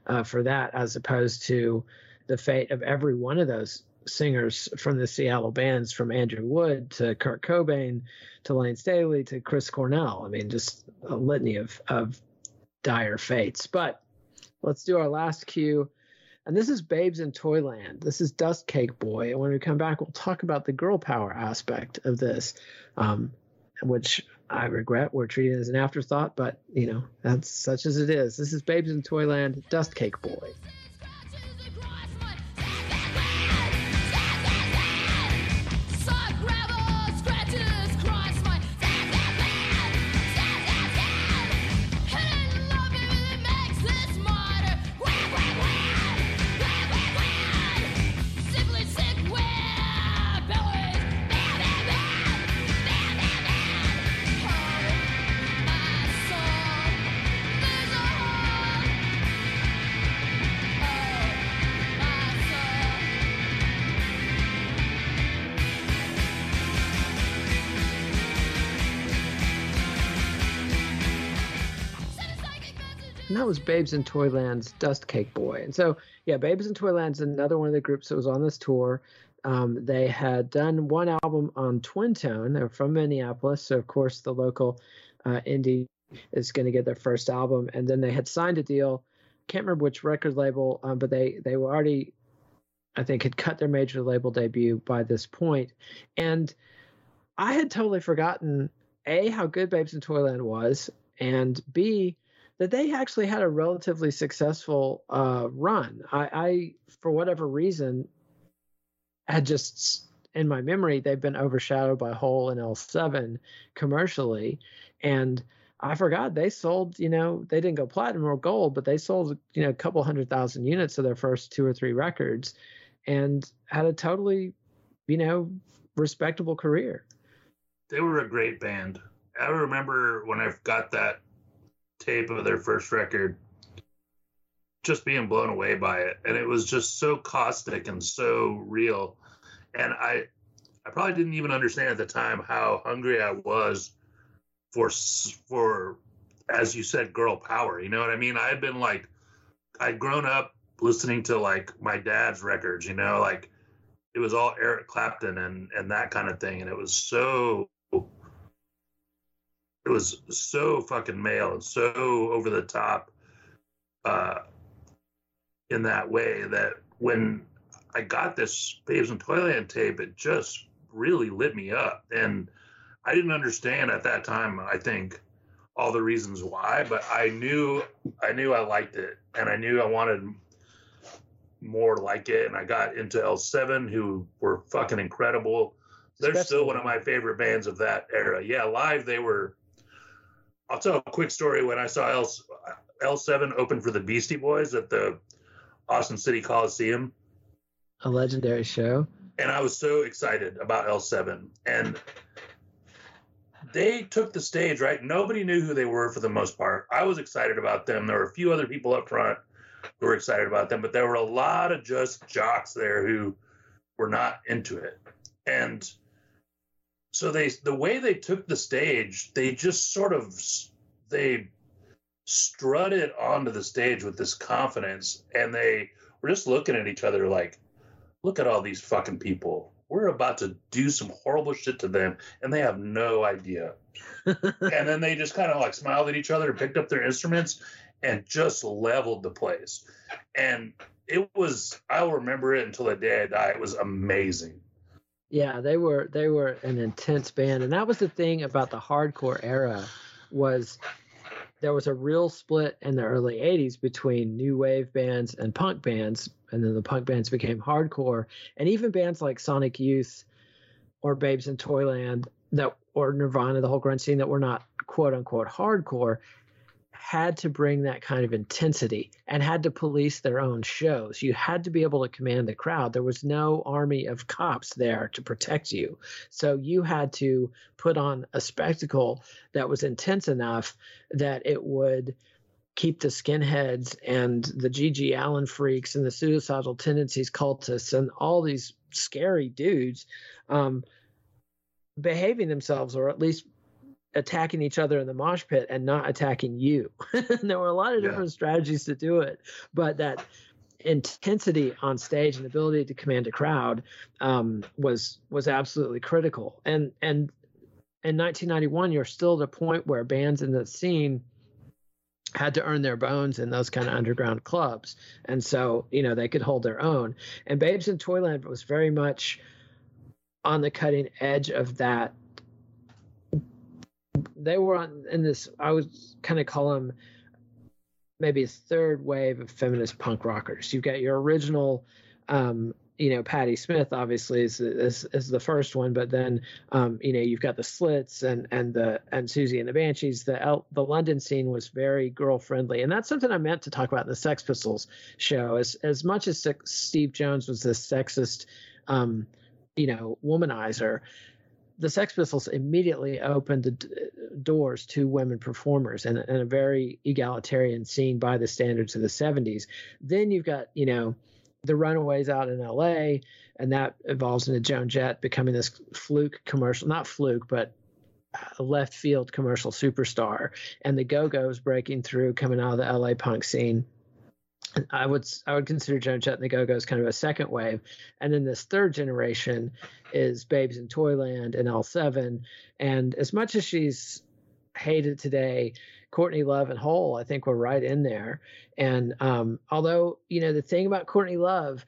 uh, for that, as opposed to the fate of every one of those singers from the Seattle bands, from Andrew Wood to Kurt Cobain to Layne Staley to Chris Cornell. I mean, just a litany of of dire fates. But let's do our last cue. And this is Babes in Toyland. This is Dust Cake Boy. And when we come back, we'll talk about the girl power aspect of this, um, which I regret we're treating as an afterthought, but you know, that's such as it is. This is Babes in Toyland, Dust Cake Boy. That was Babes in Toyland's Dust Cake Boy. And so, yeah, Babes in Toyland's another one of the groups that was on this tour. Um, they had done one album on Twin Tone. They're from Minneapolis, so of course the local uh, indie is going to get their first album. And then they had signed a deal. Can't remember which record label, um, but they they were already, I think, had cut their major label debut by this point. And I had totally forgotten a how good Babes in Toyland was, and b that they actually had a relatively successful uh, run. I, I, for whatever reason, had just in my memory they've been overshadowed by Hole and L7 commercially, and I forgot they sold. You know, they didn't go platinum or gold, but they sold you know a couple hundred thousand units of their first two or three records, and had a totally, you know, respectable career. They were a great band. I remember when I got that tape of their first record, just being blown away by it. And it was just so caustic and so real. And I, I probably didn't even understand at the time how hungry I was for, for, as you said, girl power. You know what I mean? I had been like, I'd grown up listening to like my dad's records, you know, like it was all Eric Clapton and, and that kind of thing. And it was so it was so fucking male and so over the top uh, in that way that when I got this Babes in Toyland tape, it just really lit me up. And I didn't understand at that time, I think, all the reasons why, but I knew I knew I liked it and I knew I wanted more like it. And I got into L7, who were fucking incredible. They're Especially still one of my favorite bands of that era. Yeah, live they were I'll tell a quick story. When I saw L L7 open for the Beastie Boys at the Austin City Coliseum, a legendary show, and I was so excited about L7, and they took the stage right. Nobody knew who they were for the most part. I was excited about them. There were a few other people up front who were excited about them, but there were a lot of just jocks there who were not into it. And so they the way they took the stage, they just sort of they strutted onto the stage with this confidence and they were just looking at each other like look at all these fucking people. We're about to do some horrible shit to them and they have no idea. And then they just kind of like smiled at each other and picked up their instruments and just leveled the place. And it was i'll remember it until the day i die. It was amazing yeah they were they were an intense band. And that was the thing about the hardcore era was there was a real split in the early 80s between new wave bands and punk bands. And then the punk bands became hardcore. And even bands like sonic youth or babes in toyland that or nirvana the whole grunge scene that were not quote unquote hardcore had to bring that kind of intensity and had to police their own shows. You had to be able to command the crowd. There was no army of cops there to protect you. So you had to put on a spectacle that was intense enough that it would keep the skinheads and the GG Allen freaks and the suicidal tendencies cultists and all these scary dudes um, behaving themselves or at least attacking each other in the mosh pit and not attacking you. there were a lot of different yeah. strategies to do it, but that intensity on stage and ability to command a crowd um, was was absolutely critical. And and in 1991, you're still at a point where bands in the scene had to earn their bones in those kind of underground clubs, and so you know they could hold their own. And Babes in Toyland was very much on the cutting edge of that they were on in this. I would kind of call them maybe a third wave of feminist punk rockers. You've got your original, um, you know, Patti Smith obviously is, is, is the first one, but then um, you know you've got the Slits and and the and Siouxsie and the Banshees. The L, the London scene was very girl friendly, and that's something I meant to talk about in the Sex Pistols show. As as much as Steve Jones was this sexist, um, you know, womanizer the Sex Pistols immediately opened the d- doors to women performers and, and, a very egalitarian scene by the standards of the 70s. Then you've got, you know, the Runaways out in LA, and that evolves into Joan Jett becoming this fluke commercial, not fluke, but left field commercial superstar. And the Go Go's breaking through, coming out of the LA punk scene. I would I would consider Joan Jett and the Go Go's kind of a second wave, and then this third generation is Babes in Toyland and L7. And as much as she's hated today, Courtney Love and Hole I think were right in there. And um, although you know the thing about Courtney Love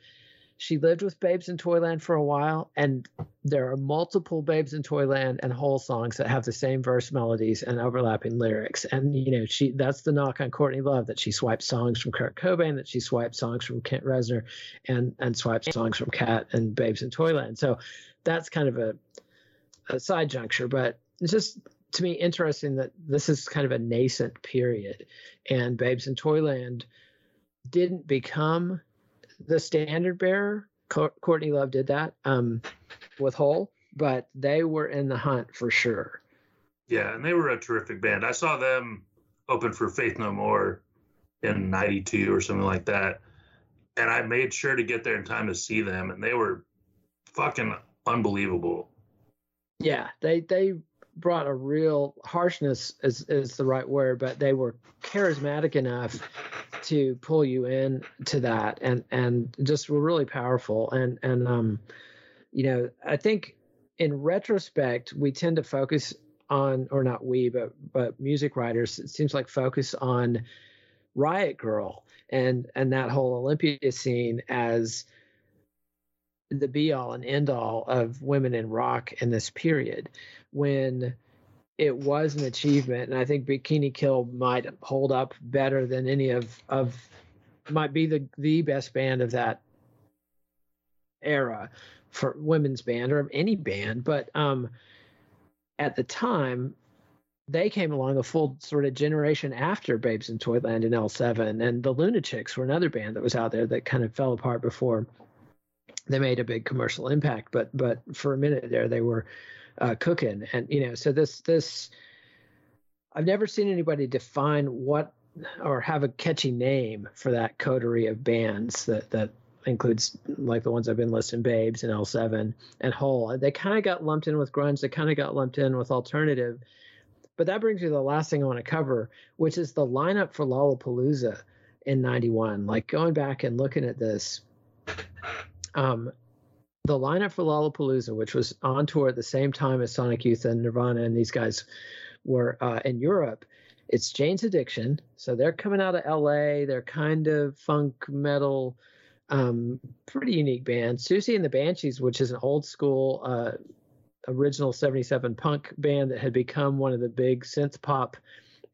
she lived with Babes in Toyland for a while, and there are multiple Babes in Toyland and Hole songs that have the same verse melodies and overlapping lyrics. And you know, she that's the knock on Courtney Love that she swipes songs from Kurt Cobain, that she swipes songs from Kent Reznor, and and swipes songs from Kat and Babes in Toyland. So that's kind of a a side juncture, but it's just to me interesting that this is kind of a nascent period, and Babes in Toyland didn't become the standard bearer. Courtney Love did that um, with Hole, but they were in the hunt for sure. Yeah, and they were a terrific band. I saw them open for Faith No More in 92 or something like that. And I made sure to get there in time to see them, and they were fucking unbelievable. Yeah, they they brought a real harshness is is the right word, but they were charismatic enough to pull you in to that and and just were really powerful. And and um you know i think in retrospect we tend to focus on or not we but but music writers it seems like focus on riot grrrl and and that whole olympia scene as the be all and end all of women in rock in this period. When it was an achievement, and I think Bikini Kill might hold up better than any of of might be the the best band of that era for women's band or any band. But um, at the time, they came along a full sort of generation after Babes in Toyland and L7, and the Lunachicks were another band that was out there that kind of fell apart before they made a big commercial impact. But but for a minute there, they were uh, cooking, and you know, so this this I've never seen anybody define what or have a catchy name for that coterie of bands that that includes like the ones I've been listing, Babes and L7 and Hole. They kind of got lumped in with grunge. They kind of got lumped in with alternative but that brings me to the last thing I want to cover, which is the lineup for Lollapalooza in 91. Like going back and looking at this, um, the lineup for Lollapalooza, which was on tour at the same time as Sonic Youth and Nirvana and these guys were uh, in Europe, it's Jane's Addiction. So they're coming out of LA. They're kind of funk metal, um, pretty unique band. Siouxsie and the Banshees, which is an old school uh, original 77 punk band that had become one of the big synth pop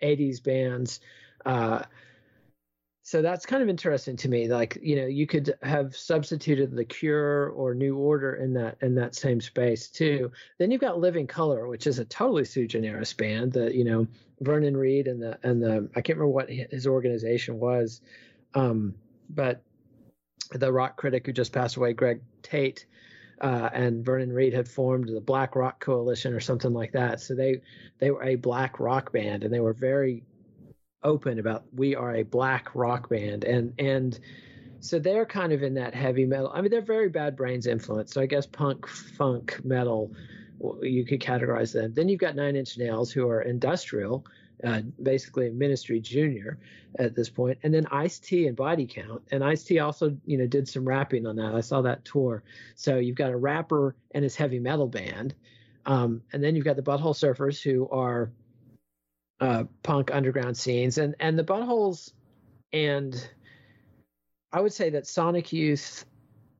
80s bands. Uh, so that's kind of interesting to me. Like, you know, you could have substituted the Cure or New Order in that in that same space too. Then you've got Living Colour, which is a totally sui generis band. That you know, Vernon Reid and the and the I can't remember what his organization was, um, but the rock critic who just passed away, Greg Tate, uh, and Vernon Reid had formed the Black Rock Coalition or something like that. So they they were a black rock band, and they were very open about we are a black rock band, and and so they're kind of in that heavy metal. I mean, they're very Bad Brains influence. So I guess punk, funk, metal, you could categorize them. Then you've got Nine Inch Nails, who are industrial, uh, basically Ministry Junior at this point, and then Ice T and Body Count. And Ice T also, you know, did some rapping on that. I saw that tour. So you've got a rapper and his heavy metal band, um, and then you've got the Butthole Surfers, who are uh, punk underground scenes, and and the Buttholes, and I would say that Sonic Youth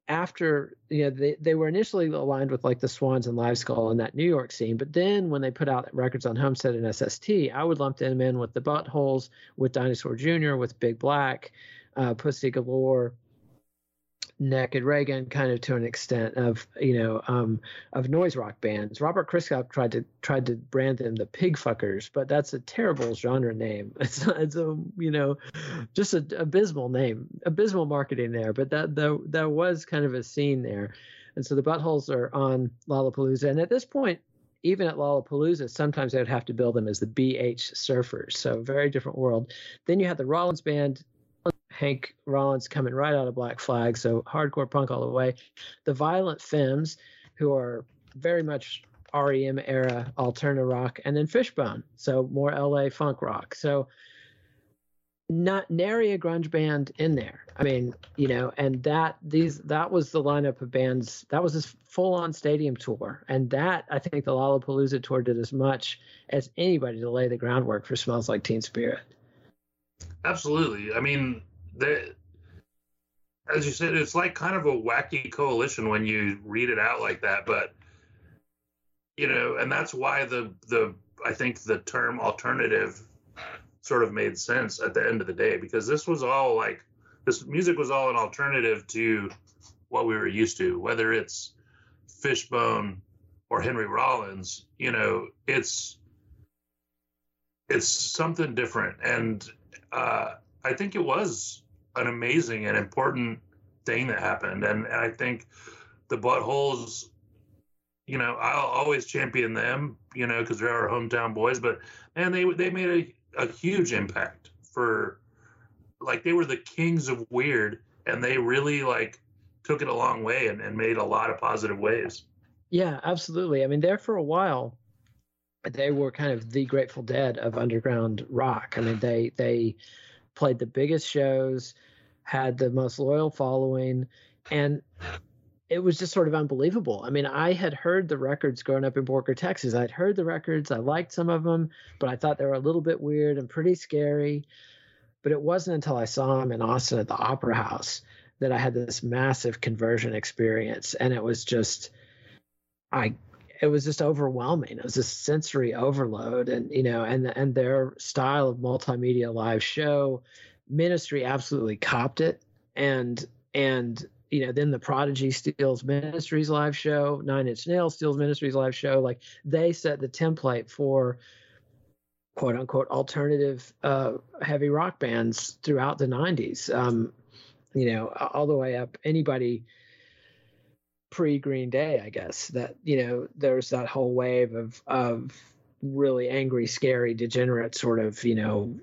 after you know they, they were initially aligned with like the Swans and Live Skull in that New York scene, but then when they put out records on Homestead and SST, I would lump them in with the Buttholes, with Dinosaur Jr., with Big Black, uh, Pussy Galore, Naked Raygun kind of to an extent of you know um, of noise rock bands. Robert Christgau tried to tried to brand them the Pig Fuckers, but that's a terrible genre name. It's it's a you know just an abysmal name, abysmal marketing there. But that there there was kind of a scene there, and so the Buttholes are on Lollapalooza, and at this point. Even at Lollapalooza, sometimes they would have to build them as the BH Surfers, so very different world. Then you had the Rollins Band, Hank Rollins coming right out of Black Flag, so hardcore punk all the way. The Violent Femmes, who are very much REM era alternative rock, and then Fishbone, so more LA funk rock. So not nary a grunge band in there. I mean, you know, and that these that was the lineup of bands. That was this full on stadium tour, and that I think the Lollapalooza tour did as much as anybody to lay the groundwork for Smells Like Teen Spirit. Absolutely. I mean, they, as you said, it's like kind of a wacky coalition when you read it out like that. But you know, and that's why the the I think the term alternative sort of made sense at the end of the day because this was all like this music was all an alternative to what we were used to, whether it's Fishbone or Henry Rollins. You know, it's it's something different, and uh, I think it was an amazing and important thing that happened. And, and I think the buttholes, you know, I'll always champion them, you know, because they're our hometown boys. But man, they they made a, a huge impact for, like, they were the kings of weird, and they really like took it a long way and, and made a lot of positive waves. Yeah, absolutely. I mean, there for a while, they were kind of the Grateful Dead of underground rock. I mean, they they played the biggest shows, had the most loyal following, and it was just sort of unbelievable. I mean, I had heard the records growing up in Borger, Texas. I'd heard the records, I liked some of them, but I thought they were a little bit weird and pretty scary. But it wasn't until I saw them in Austin at the Opera House that I had this massive conversion experience. And it was just, I it was just overwhelming. It was a sensory overload, and you know, and and their style of multimedia live show, Ministry absolutely copped it, and and you know, then the Prodigy steals Ministry's live show, Nine Inch Nails steals Ministry's live show. Like they set the template for quote unquote alternative uh, heavy rock bands throughout the 90s. Um, you know, all the way up anybody pre Green Day, I guess that you know there's that whole wave of of really angry, scary, degenerate sort of you know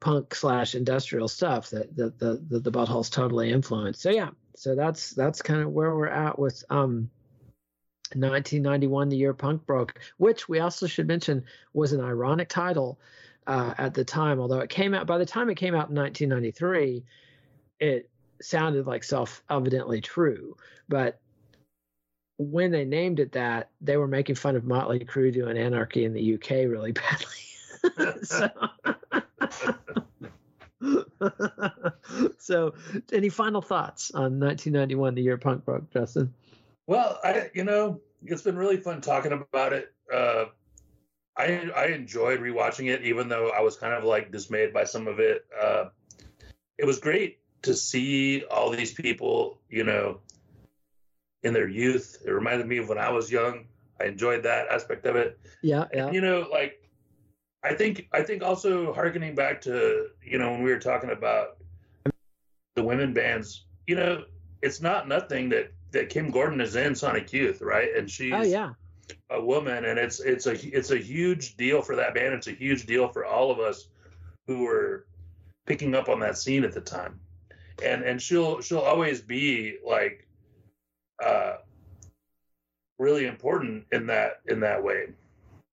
punk slash industrial stuff that the the the, the buttholes totally influenced. So yeah, so that's that's kind of where we're at with um 1991, the year punk broke, which we also should mention was an ironic title uh, at the time. Although it came out by the time it came out in 1993, it sounded like self-evidently true. But when they named it that, they were making fun of Motley Crue doing Anarchy in the UK really badly. so, so, any final thoughts on 1991, the year punk broke, Justin? Well, I you know it's been really fun talking about it. Uh, I I enjoyed rewatching it, even though I was kind of like dismayed by some of it. Uh, it was great to see all these people, you know, in their youth. It reminded me of when I was young. I enjoyed that aspect of it. Yeah, yeah. And, you know, like I think I think also harkening back to you know when we were talking about the women bands, you know, it's not nothing that that Kim Gordon is in Sonic Youth, right? And she's oh yeah a woman, and it's it's a it's a huge deal for that band. It's a huge deal for all of us who were picking up on that scene at the time. And and she'll she'll always be like uh really important in that in that way.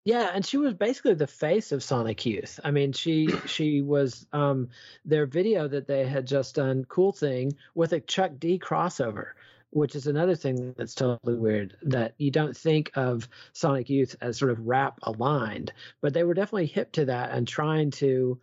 Yeah, and she was basically the face of Sonic Youth. I mean, she she was um their video that they had just done, Cool Thing, with a Chuck D crossover, which is another thing that's totally weird that you don't think of Sonic Youth as sort of rap aligned, but they were definitely hip to that and trying to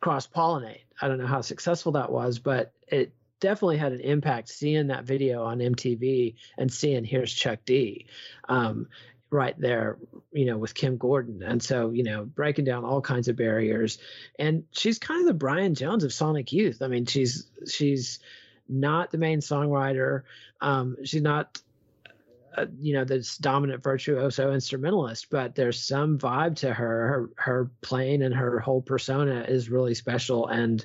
cross pollinate. I don't know how successful that was, but it definitely had an impact seeing that video on MTV and seeing here's Chuck D. Um, right there, you know, with Kim Gordon. And so, you know, breaking down all kinds of barriers. And she's kind of the Brian Jones of Sonic Youth. I mean, she's she's not the main songwriter. Um, she's not uh, you know this dominant virtuoso instrumentalist but there's some vibe to her her her playing and her whole persona is really special and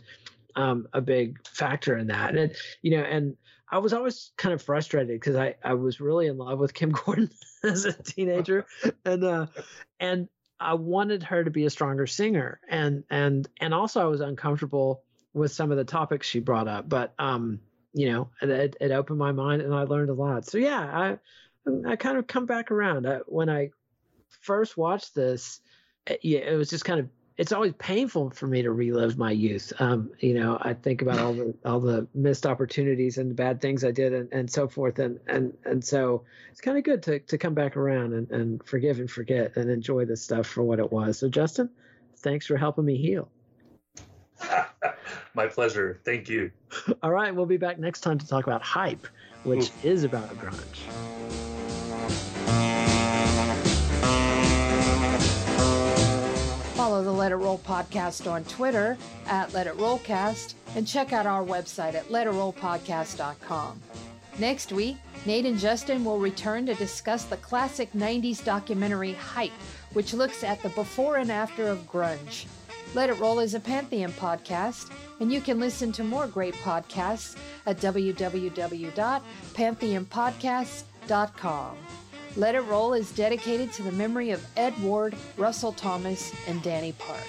um, a big factor in that and it, you know and I was always kind of frustrated because I, I was really in love with Kim Gordon as a teenager, and uh, and I wanted her to be a stronger singer, and and and also I was uncomfortable with some of the topics she brought up, but um, you know, it, it opened my mind and I learned a lot. So yeah, I I kind of come back around. I, when I first watched this, it, yeah, it was just kind of it's always painful for me to relive my youth. Um, you know, I think about all the all the missed opportunities and the bad things I did and, and so forth. And and and so it's kind of good to to come back around and, and forgive and forget and enjoy this stuff for what it was. So Justin, thanks for helping me heal. my pleasure. Thank you. All right, we'll be back next time to talk about hype, which Ooh. is about grunge. The Let It Roll podcast on Twitter at Let It Rollcast and check out our website at letitrollpodcast.com. Next week, Nate and Justin will return to discuss the classic 90s documentary Hype, which looks at the before and after of grunge. Let It Roll is a Pantheon podcast, and you can listen to more great podcasts at www.pantheonpodcasts.com. Let It Roll is dedicated to the memory of Ed Ward, Russell Thomas, and Danny Park.